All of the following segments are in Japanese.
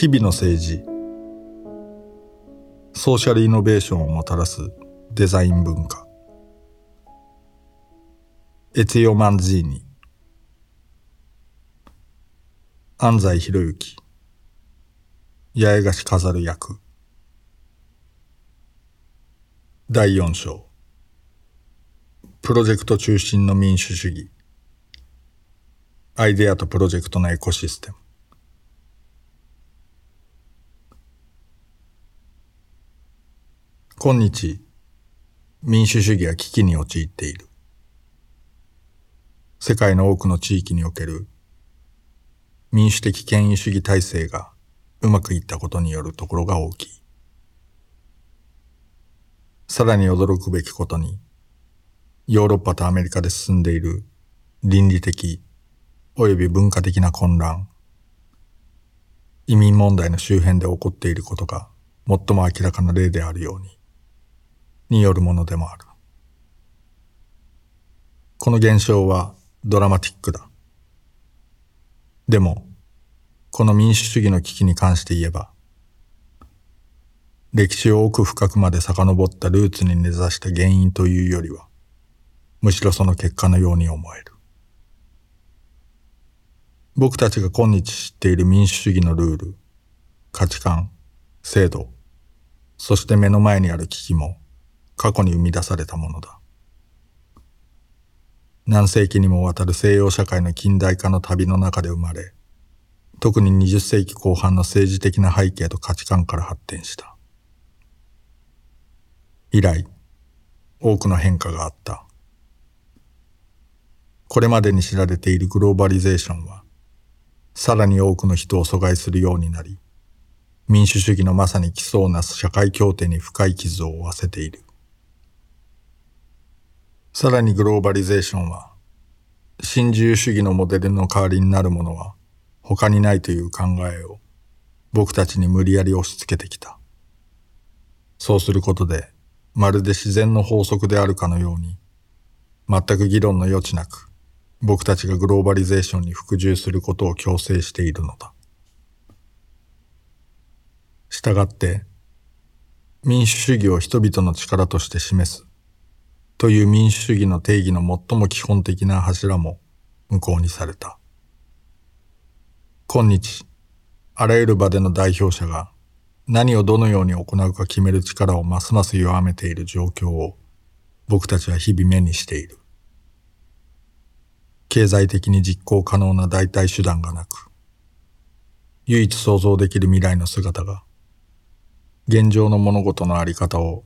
日々の政治。ソーシャルイノベーションをもたらすデザイン文化。エツィオ・マンジーニ。安西博之。八重樫飾る役。第四章。プロジェクト中心の民主主義。アイデアとプロジェクトのエコシステム。今日、民主主義は危機に陥っている。世界の多くの地域における民主的権威主義体制がうまくいったことによるところが大きい。さらに驚くべきことに、ヨーロッパとアメリカで進んでいる倫理的及び文化的な混乱、移民問題の周辺で起こっていることが最も明らかな例であるように、によるものでもある。この現象はドラマティックだ。でも、この民主主義の危機に関して言えば、歴史を奥深くまで遡ったルーツに根ざした原因というよりは、むしろその結果のように思える。僕たちが今日知っている民主主義のルール、価値観、制度、そして目の前にある危機も、過去に生み出されたものだ。何世紀にもわたる西洋社会の近代化の旅の中で生まれ、特に20世紀後半の政治的な背景と価値観から発展した。以来、多くの変化があった。これまでに知られているグローバリゼーションは、さらに多くの人を阻害するようになり、民主主義のまさに基礎をなす社会協定に深い傷を負わせている。さらにグローバリゼーションは、新自由主義のモデルの代わりになるものは他にないという考えを僕たちに無理やり押し付けてきた。そうすることで、まるで自然の法則であるかのように、全く議論の余地なく、僕たちがグローバリゼーションに服従することを強制しているのだ。したがって、民主主義を人々の力として示すという民主主義の定義の最も基本的な柱も無効にされた。今日、あらゆる場での代表者が何をどのように行うか決める力をますます弱めている状況を僕たちは日々目にしている。経済的に実行可能な代替手段がなく、唯一想像できる未来の姿が、現状の物事のあり方を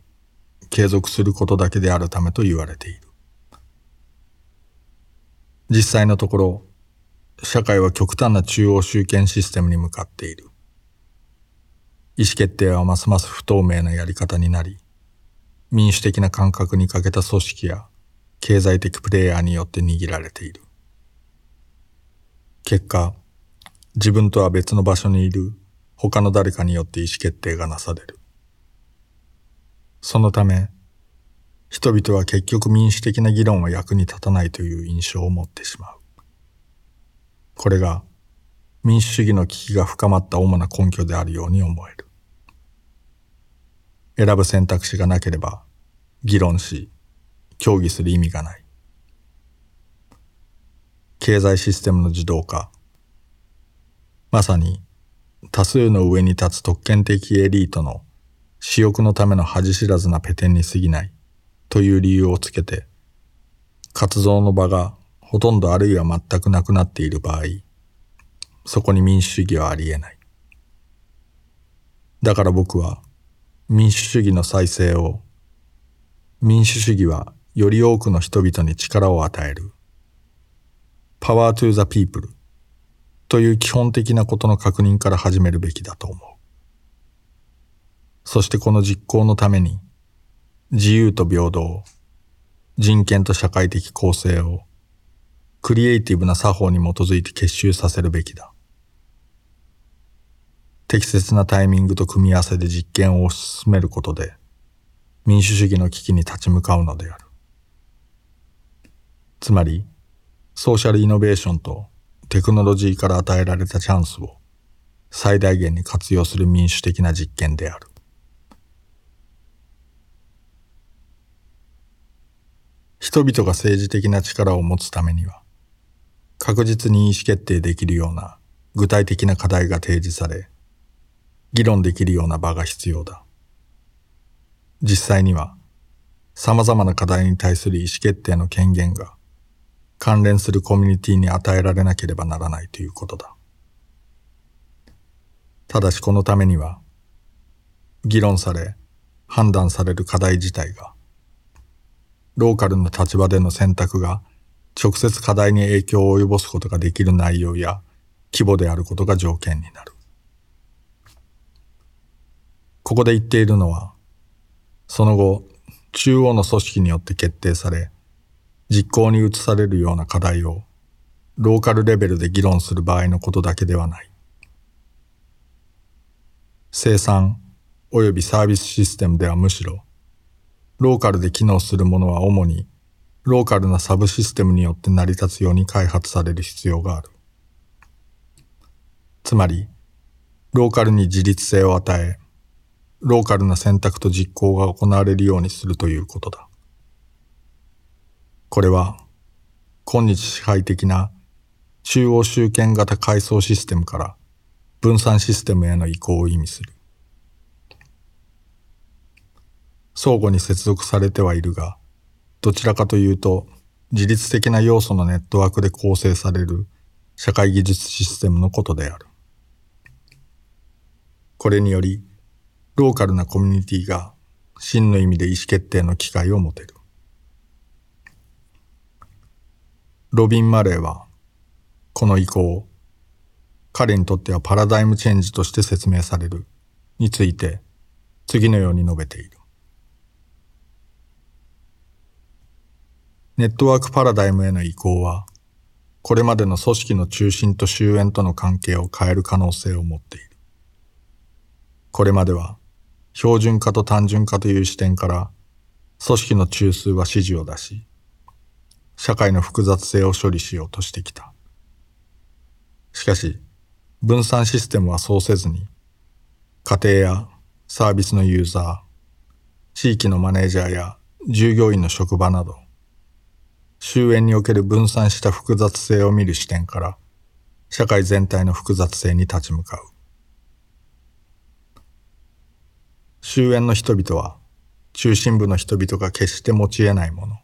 継続することだけであるためと言われている。実際のところ、社会は極端な中央集権システムに向かっている。意思決定はますます不透明なやり方になり、民主的な感覚に欠けた組織や経済的プレイヤーによって握られている。結果、自分とは別の場所にいる他の誰かによって意思決定がなされる。そのため、人々は結局民主的な議論は役に立たないという印象を持ってしまう。これが民主主義の危機が深まった主な根拠であるように思える。選ぶ選択肢がなければ、議論し、協議する意味がない。経済システムの自動化。まさに多数の上に立つ特権的エリートの私欲のための恥知らずなペテンに過ぎないという理由をつけて、活動の場がほとんどあるいは全くなくなっている場合、そこに民主主義はあり得ない。だから僕は民主主義の再生を、民主主義はより多くの人々に力を与える、パワートゥーザピープルという基本的なことの確認から始めるべきだと思う。そしてこの実行のために、自由と平等、人権と社会的公正を、クリエイティブな作法に基づいて結集させるべきだ。適切なタイミングと組み合わせで実験を推し進めることで、民主主義の危機に立ち向かうのである。つまり、ソーシャルイノベーションとテクノロジーから与えられたチャンスを最大限に活用する民主的な実験である。人々が政治的な力を持つためには、確実に意思決定できるような具体的な課題が提示され、議論できるような場が必要だ。実際には、様々な課題に対する意思決定の権限が関連するコミュニティに与えられなければならないということだ。ただしこのためには、議論され、判断される課題自体が、ローカルな立場での選択が直接課題に影響を及ぼすことができる内容や規模であることが条件になる。ここで言っているのは、その後、中央の組織によって決定され、実行に移されるような課題を、ローカルレベルで議論する場合のことだけではない。生産及びサービスシステムではむしろ、ローカルで機能するものは主にローカルなサブシステムによって成り立つように開発される必要がある。つまり、ローカルに自立性を与え、ローカルな選択と実行が行われるようにするということだ。これは、今日支配的な中央集権型階層システムから分散システムへの移行を意味する。相互に接続されてはいるが、どちらかというと、自律的な要素のネットワークで構成される社会技術システムのことである。これにより、ローカルなコミュニティが真の意味で意思決定の機会を持てる。ロビン・マレーは、この移行彼にとってはパラダイムチェンジとして説明されるについて次のように述べている。ネットワークパラダイムへの移行は、これまでの組織の中心と終焉との関係を変える可能性を持っている。これまでは、標準化と単純化という視点から、組織の中枢は指示を出し、社会の複雑性を処理しようとしてきた。しかし、分散システムはそうせずに、家庭やサービスのユーザー、地域のマネージャーや従業員の職場など、終焉における分散した複雑性を見る視点から、社会全体の複雑性に立ち向かう。終焉の人々は、中心部の人々が決して持ち得ないもの。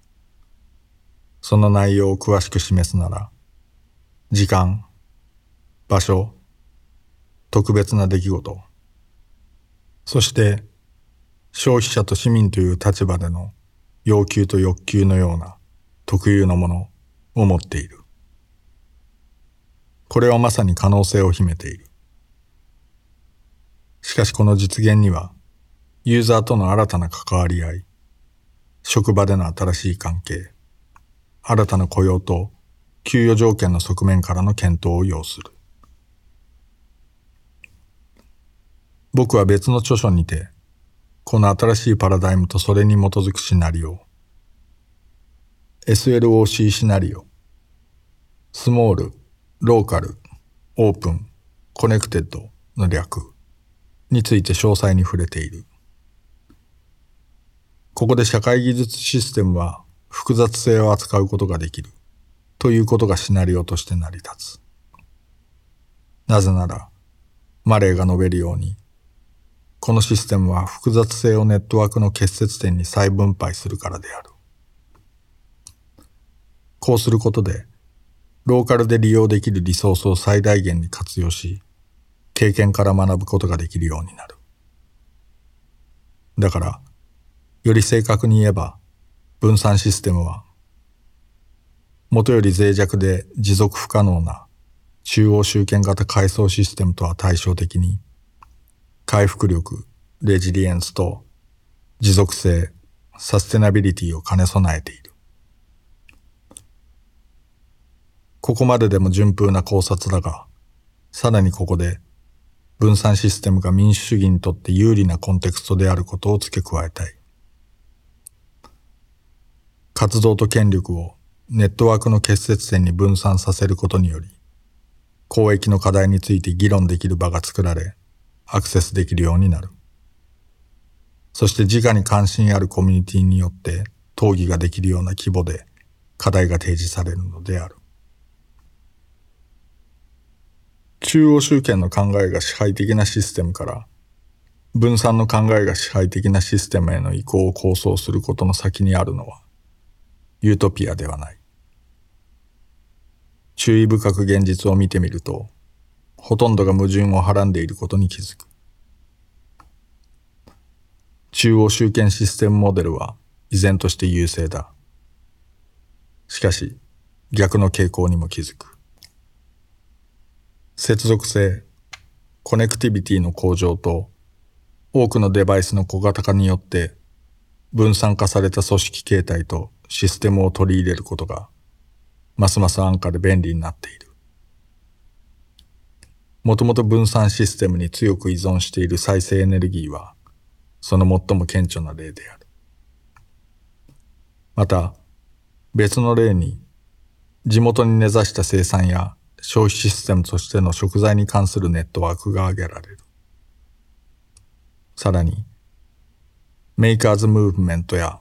その内容を詳しく示すなら、時間、場所、特別な出来事。そして、消費者と市民という立場での要求と欲求のような特有のものを持っている。これはまさに可能性を秘めている。しかしこの実現には、ユーザーとの新たな関わり合い、職場での新しい関係、新たな雇用と給与条件の側面からの検討を要する。僕は別の著書にて、この新しいパラダイムとそれに基づくシナリオ、SLOC シナリオ、 small、local、open、connected の略について詳細に触れている。ここで社会技術システムは複雑性を扱うことができるということがシナリオとして成り立つ。なぜなら、マレーが述べるように、このシステムは複雑性をネットワークの結節点に再分配するからである。こうすることで、ローカルで利用できるリソースを最大限に活用し、経験から学ぶことができるようになる。だから、より正確に言えば、分散システムは、元より脆弱で持続不可能な中央集権型階層システムとは対照的に、回復力、レジリエンスと持続性、サステナビリティを兼ね備えている。ここまででも順風な考察だが、さらにここで分散システムが民主主義にとって有利なコンテクストであることを付け加えたい。活動と権力をネットワークの結節点に分散させることにより、公益の課題について議論できる場が作られ、アクセスできるようになる。そして直に関心あるコミュニティによって討議ができるような規模で課題が提示されるのである。中央集権の考えが支配的なシステムから分散の考えが支配的なシステムへの移行を構想することの先にあるのはユートピアではない。注意深く現実を見てみるとほとんどが矛盾をはらんでいることに気づく。中央集権システムモデルは依然として優勢だ。しかし逆の傾向にも気づく。接続性、コネクティビティの向上と多くのデバイスの小型化によって分散化された組織形態とシステムを取り入れることがますます安価で便利になっている。もともと分散システムに強く依存している再生エネルギーはその最も顕著な例である。また別の例に地元に根ざした生産や消費システムとしての食材に関するネットワークが挙げられる。さらに、メーカーズムーブメントや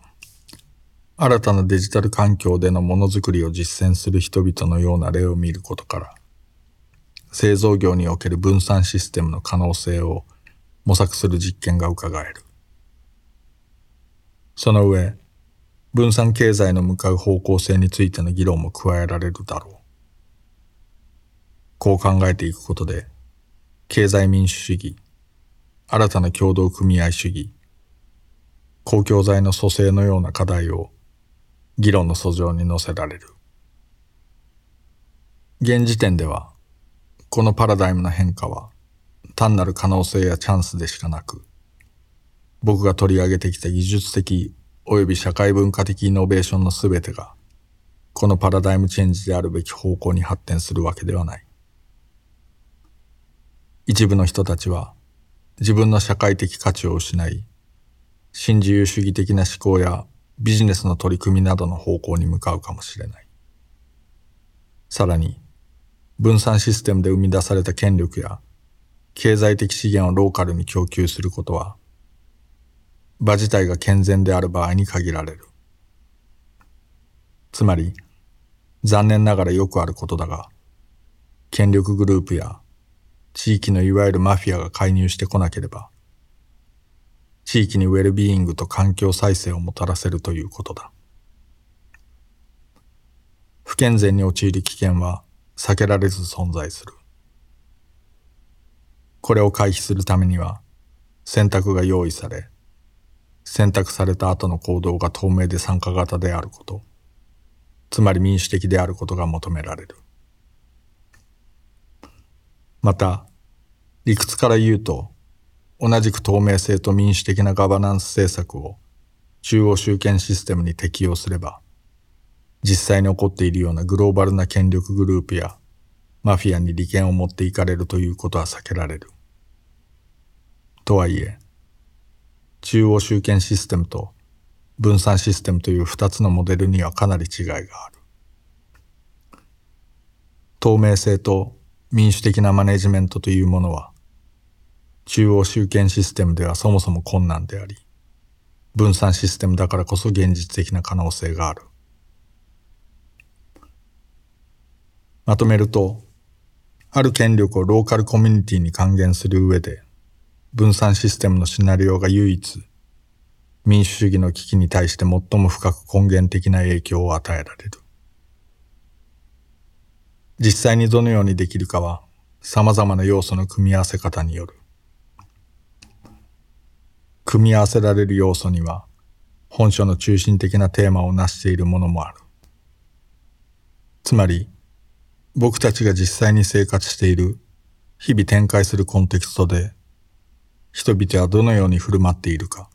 新たなデジタル環境でのものづくりを実践する人々のような例を見ることから、製造業における分散システムの可能性を模索する実験が伺える。その上、分散経済の向かう方向性についての議論も加えられるだろう。こう考えていくことで、経済民主主義、新たな共同組合主義、公共財の蘇生のような課題を議論の訴状に載せられる。現時点では、このパラダイムの変化は単なる可能性やチャンスでしかなく、僕が取り上げてきた技術的及び社会文化的イノベーションのすべてが、このパラダイムチェンジであるべき方向に発展するわけではない。一部の人たちは自分の社会的価値を失い、新自由主義的な思考やビジネスの取り組みなどの方向に向かうかもしれない。さらに、分散システムで生み出された権力や経済的資源をローカルに供給することは、場自体が健全である場合に限られる。つまり、残念ながらよくあることだが、権力グループや地域のいわゆるマフィアが介入してこなければ、地域にウェルビーイングと環境再生をもたらせるということだ。不健全に陥る危険は避けられず存在する。これを回避するためには、選択が用意され、選択された後の行動が透明で参加型であること、つまり民主的であることが求められる。また、理屈から言うと、同じく透明性と民主的なガバナンス政策を中央集権システムに適用すれば、実際に起こっているようなグローバルな権力グループやマフィアに利権を持っていかれるということは避けられる。とはいえ、中央集権システムと分散システムという二つのモデルにはかなり違いがある。透明性と民主的なマネジメントというものは、中央集権システムではそもそも困難であり、分散システムだからこそ現実的な可能性がある。まとめると、ある権力をローカルコミュニティに還元する上で、分散システムのシナリオが唯一、民主主義の危機に対して最も深く根源的な影響を与えられる。実際にどのようにできるかは様々な要素の組み合わせ方による。組み合わせられる要素には本書の中心的なテーマを成しているものもある。つまり、僕たちが実際に生活している日々展開するコンテクストで人々はどのように振る舞っているか、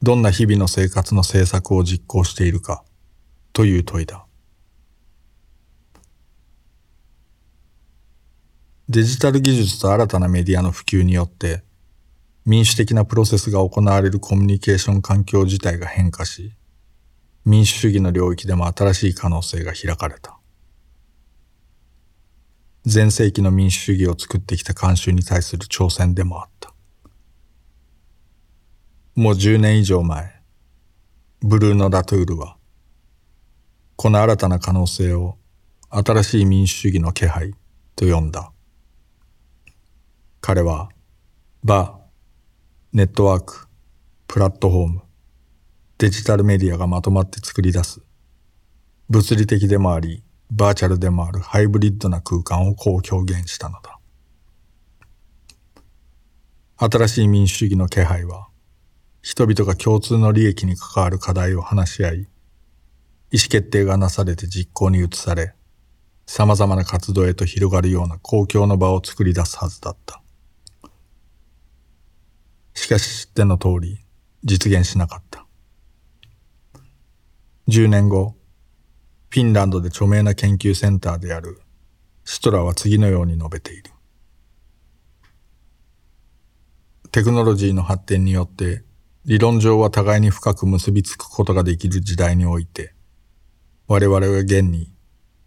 どんな日々の生活の政策を実行しているかという問いだ。デジタル技術と新たなメディアの普及によって民主的なプロセスが行われるコミュニケーション環境自体が変化し、民主主義の領域でも新しい可能性が開かれた。前世紀の民主主義を作ってきた慣習に対する挑戦でもあった。もう10年以上前、ブルーノ・ラトゥールは、この新たな可能性を新しい民主主義の気配と呼んだ。彼は、バー、ネットワーク、プラットフォーム、デジタルメディアがまとまって作り出す、物理的でもあり、バーチャルでもあるハイブリッドな空間をこう表現したのだ。新しい民主主義の気配は、人々が共通の利益に関わる課題を話し合い、意思決定がなされて実行に移され、様々な活動へと広がるような公共の場を作り出すはずだった。しかし知っての通り、実現しなかった。10年後、フィンランドで著名な研究センターであるシトラは次のように述べている。テクノロジーの発展によって理論上は互いに深く結びつくことができる時代において、我々は現に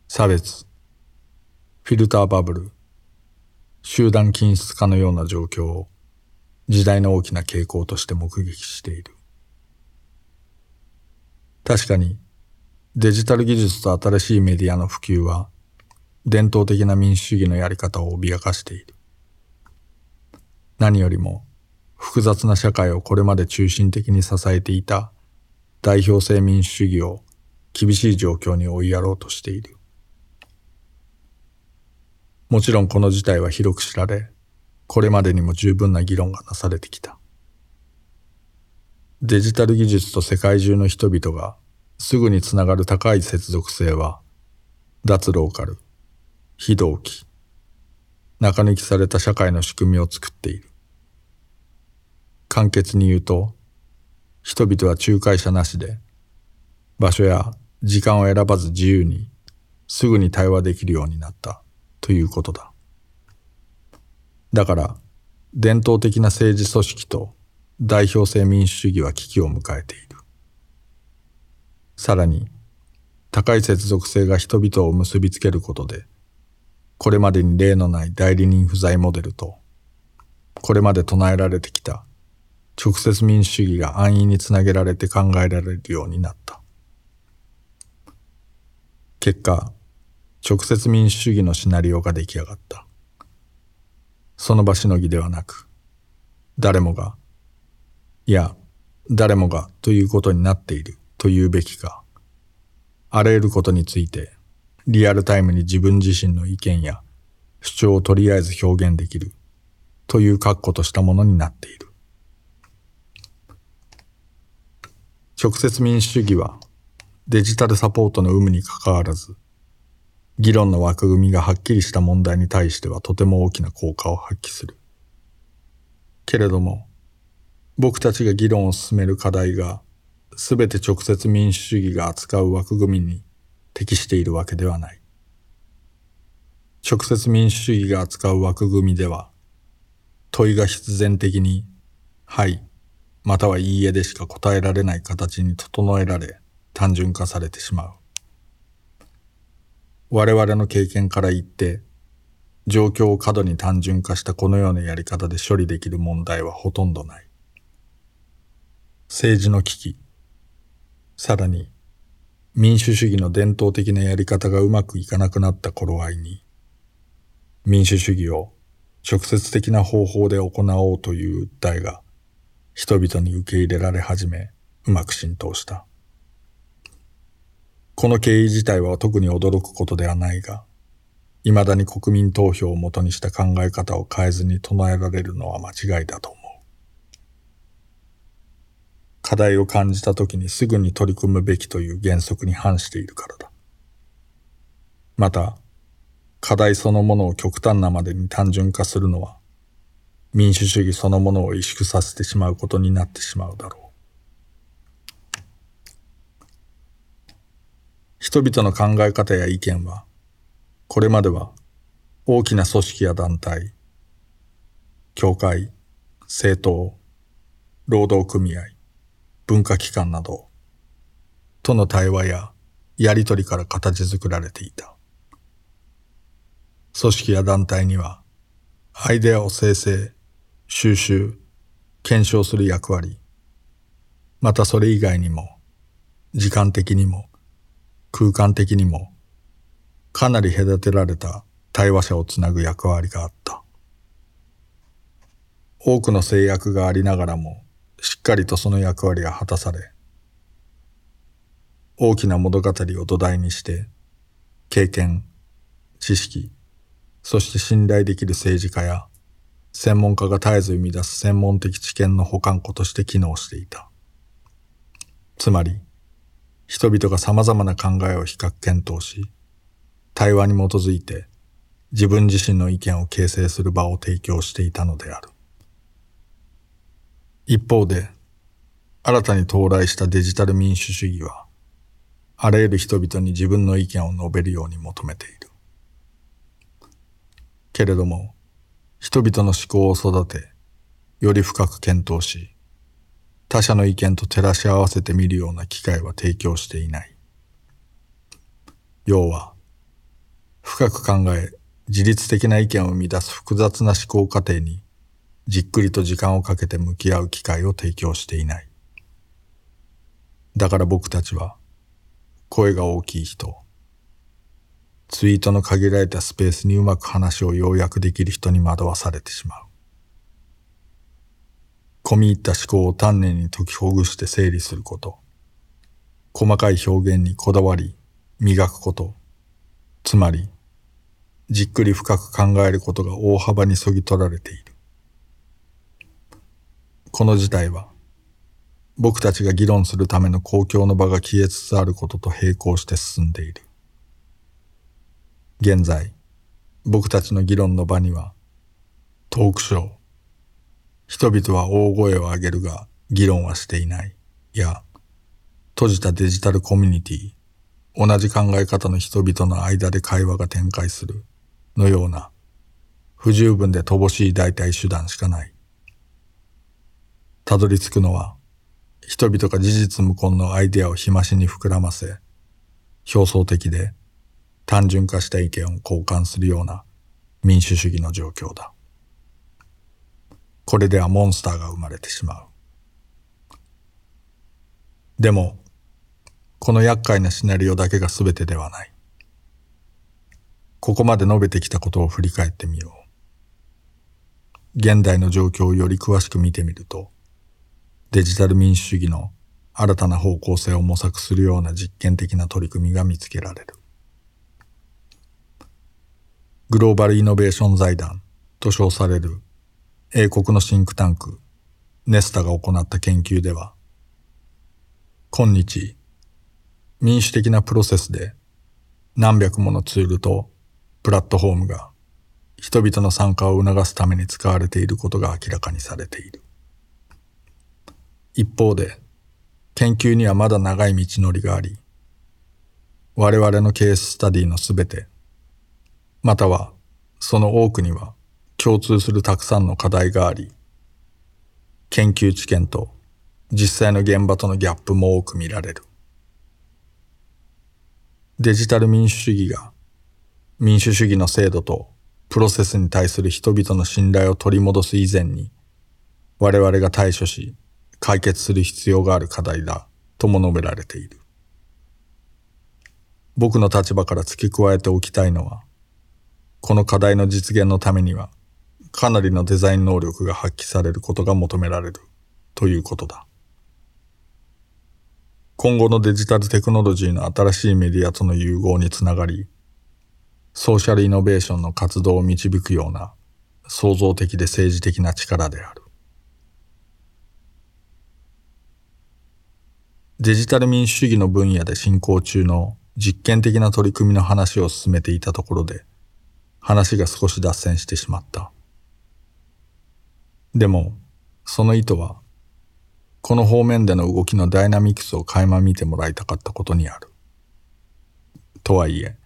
差別、フィルターバブル、集団均質化のような状況を時代の大きな傾向として目撃している。確かにデジタル技術と新しいメディアの普及は伝統的な民主主義のやり方を脅かしている。何よりも複雑な社会をこれまで中心的に支えていた代表性民主主義を厳しい状況に追いやろうとしている。もちろんこの事態は広く知られ、これまでにも十分な議論がなされてきた。デジタル技術と世界中の人々がすぐにつながる高い接続性は、脱ローカル、非同期、中抜きされた社会の仕組みを作っている。簡潔に言うと、人々は仲介者なしで、場所や時間を選ばず自由に、すぐに対話できるようになったということだ。だから、伝統的な政治組織と代表性民主主義は危機を迎えている。さらに、高い接続性が人々を結びつけることで、これまでに例のない代理人不在モデルと、これまで唱えられてきた直接民主主義が安易につなげられて考えられるようになった。結果、直接民主主義のシナリオが出来上がった。その場しのぎではなく、誰もが、いや、誰もがということになっているというべきか、あらゆることについて、リアルタイムに自分自身の意見や主張をとりあえず表現できるという確固としたものになっている。直接民主主義はデジタルサポートの有無にかかわらず、議論の枠組みがはっきりした問題に対してはとても大きな効果を発揮する。けれども、僕たちが議論を進める課題が、すべて直接民主主義が扱う枠組みに適しているわけではない。直接民主主義が扱う枠組みでは、問いが必然的に、はい、またはいいえでしか答えられない形に整えられ、単純化されてしまう。我々の経験から言って、状況を過度に単純化したこのようなやり方で処理できる問題はほとんどない。政治の危機、さらに民主主義の伝統的なやり方がうまくいかなくなった頃合いに、民主主義を直接的な方法で行おうという訴えが人々に受け入れられ始め、うまく浸透した。この経緯自体は特に驚くことではないが、未だに国民投票をもとにした考え方を変えずに唱えられるのは間違いだと思う。課題を感じた時にすぐに取り組むべきという原則に反しているからだ。また、課題そのものを極端なまでに単純化するのは、民主主義そのものを萎縮させてしまうことになってしまうだろう。人々の考え方や意見は、これまでは大きな組織や団体、教会、政党、労働組合、文化機関など、との対話ややりとりから形作られていた。組織や団体には、アイデアを生成、収集、検証する役割、またそれ以外にも、時間的にも、空間的にも、かなり隔てられた対話者をつなぐ役割があった。多くの制約がありながらも、しっかりとその役割が果たされ、大きな物語を土台にして、経験、知識、そして信頼できる政治家や専門家が絶えず生み出す専門的知見の保管庫として機能していた。つまり、人々が様々な考えを比較検討し、対話に基づいて自分自身の意見を形成する場を提供していたのである。一方で、新たに到来したデジタル民主主義は、あらゆる人々に自分の意見を述べるように求めている。けれども、人々の思考を育て、より深く検討し、他者の意見と照らし合わせてみるような機会は提供していない。要は、深く考え、自律的な意見を生み出す複雑な思考過程に、じっくりと時間をかけて向き合う機会を提供していない。だから僕たちは、声が大きい人、ツイートの限られたスペースにうまく話を要約できる人に惑わされてしまう。込み入った思考を丹念に解きほぐして整理すること。細かい表現にこだわり、磨くこと。つまり、じっくり深く考えることが大幅にそぎ取られている。この事態は、僕たちが議論するための公共の場が消えつつあることと並行して進んでいる。現在、僕たちの議論の場には、トークショー、人々は大声を上げるが議論はしていない。や、閉じたデジタルコミュニティ、同じ考え方の人々の間で会話が展開する、のような、不十分で乏しい代替手段しかない。たどり着くのは、人々が事実無根のアイデアを日増しに膨らませ、表層的で単純化した意見を交換するような民主主義の状況だ。これではモンスターが生まれてしまう。でも、この厄介なシナリオだけが全てではない。ここまで述べてきたことを振り返ってみよう。現代の状況をより詳しく見てみると、デジタル民主主義の新たな方向性を模索するような実験的な取り組みが見つけられる。グローバルイノベーション財団と称される英国のシンクタンク、ネスタが行った研究では、今日、民主的なプロセスで何百ものツールとプラットフォームが人々の参加を促すために使われていることが明らかにされている。一方で、研究にはまだ長い道のりがあり、我々のケーススタディのすべて、またはその多くには共通するたくさんの課題があり、研究知見と実際の現場とのギャップも多く見られる。デジタル民主主義が民主主義の制度とプロセスに対する人々の信頼を取り戻す以前に我々が対処し解決する必要がある課題だとも述べられている。僕の立場から付け加えておきたいのはこの課題の実現のためにはかなりのデザイン能力が発揮されることが求められるということだ。今後のデジタルテクノロジーの新しいメディアとの融合につながり、ソーシャルイノベーションの活動を導くような創造的で政治的な力である。デジタル民主主義の分野で進行中の実験的な取り組みの話を進めていたところで、話が少し脱線してしまった。でも、その意図は、この方面での動きのダイナミクスを垣間見てもらいたかったことにある。とはいえ、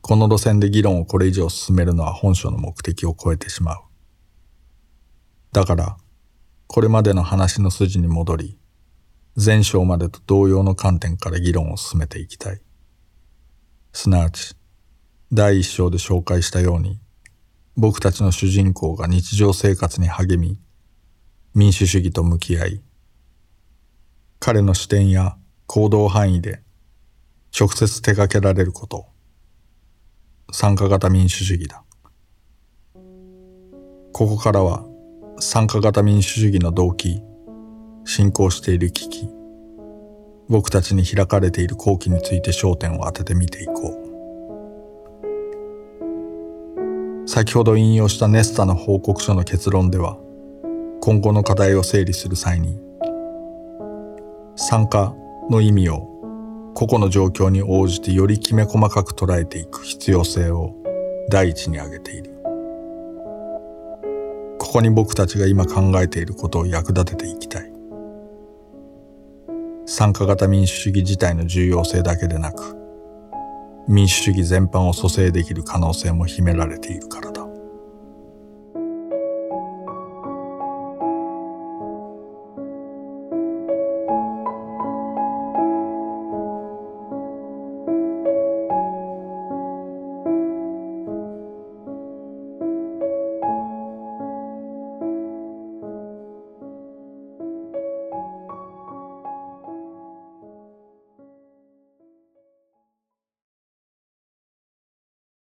この路線で議論をこれ以上進めるのは本書の目的を超えてしまう。だから、これまでの話の筋に戻り、前章までと同様の観点から議論を進めていきたい。すなわち、第一章で紹介したように僕たちの主人公が日常生活に励み民主主義と向き合い彼の視点や行動範囲で直接手掛けられること参加型民主主義だ。ここからは参加型民主主義の動機進行している危機僕たちに開かれている好機について焦点を当てて見ていこう。先ほど引用したネスタの報告書の結論では今後の課題を整理する際に参加の意味を個々の状況に応じてよりきめ細かく捉えていく必要性を第一に挙げている。ここに僕たちが今考えていることを役立てていきたい。参加型民主主義自体の重要性だけでなく民主主義全般を蘇生できる可能性も秘められているから。